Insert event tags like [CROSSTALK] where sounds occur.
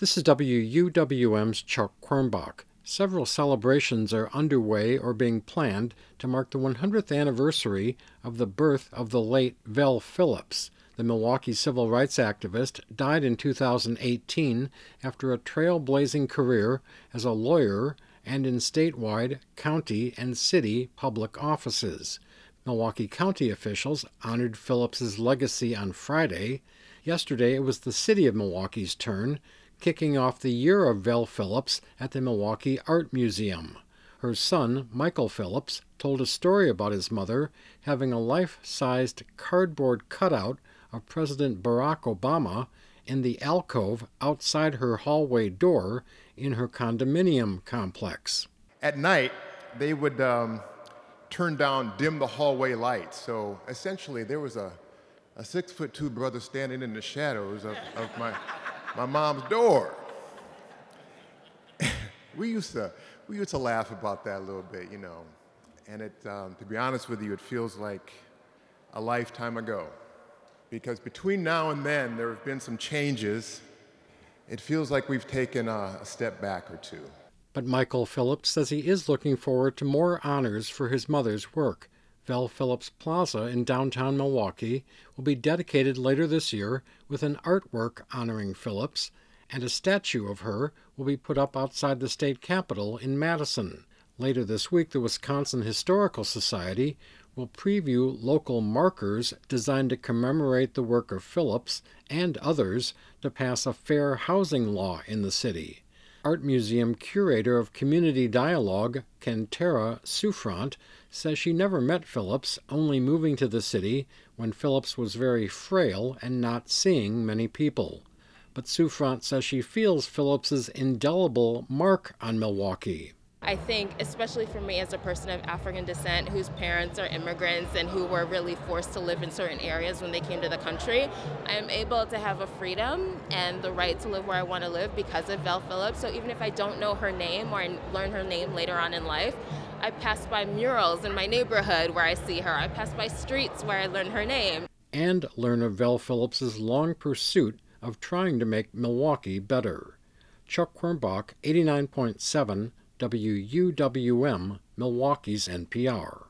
This is WUWM's Chuck Quirmbach. Several celebrations are underway or being planned to mark the 100th anniversary of the birth of the late Vel Phillips. The Milwaukee civil rights activist died in 2018 after a trailblazing career as a lawyer and in statewide, county, and city public offices. Milwaukee County officials honored Phillips's legacy on Friday. Yesterday, it was the city of Milwaukee's turn kicking off the year of Vel Phillips at the Milwaukee Art Museum. Her son, Michael Phillips, told a story about his mother having a life sized cardboard cutout of President Barack Obama in the alcove outside her hallway door in her condominium complex. At night, they would um, turn down, dim the hallway lights. So essentially, there was a, a six foot two brother standing in the shadows of, of my my mom's door. [LAUGHS] we used to we used to laugh about that a little bit, you know. And it, um, to be honest with you, it feels like a lifetime ago. Because between now and then, there have been some changes. It feels like we've taken a, a step back or two. But Michael Phillips says he is looking forward to more honors for his mother's work. Vel Phillips Plaza in downtown Milwaukee will be dedicated later this year with an artwork honoring Phillips, and a statue of her will be put up outside the state capitol in Madison. Later this week, the Wisconsin Historical Society will preview local markers designed to commemorate the work of Phillips and others to pass a fair housing law in the city. Art Museum curator of community dialogue, Kantara Souffrant, says she never met Phillips, only moving to the city when Phillips was very frail and not seeing many people. But Souffrant says she feels Phillips's indelible mark on Milwaukee. I think, especially for me as a person of African descent whose parents are immigrants and who were really forced to live in certain areas when they came to the country, I am able to have a freedom and the right to live where I want to live because of Vel Phillips. So even if I don't know her name or I learn her name later on in life, I pass by murals in my neighborhood where I see her. I pass by streets where I learn her name. And learn of Vel Phillips's long pursuit of trying to make Milwaukee better. Chuck Quirmbach, 89.7 WUWM, Milwaukee's NPR.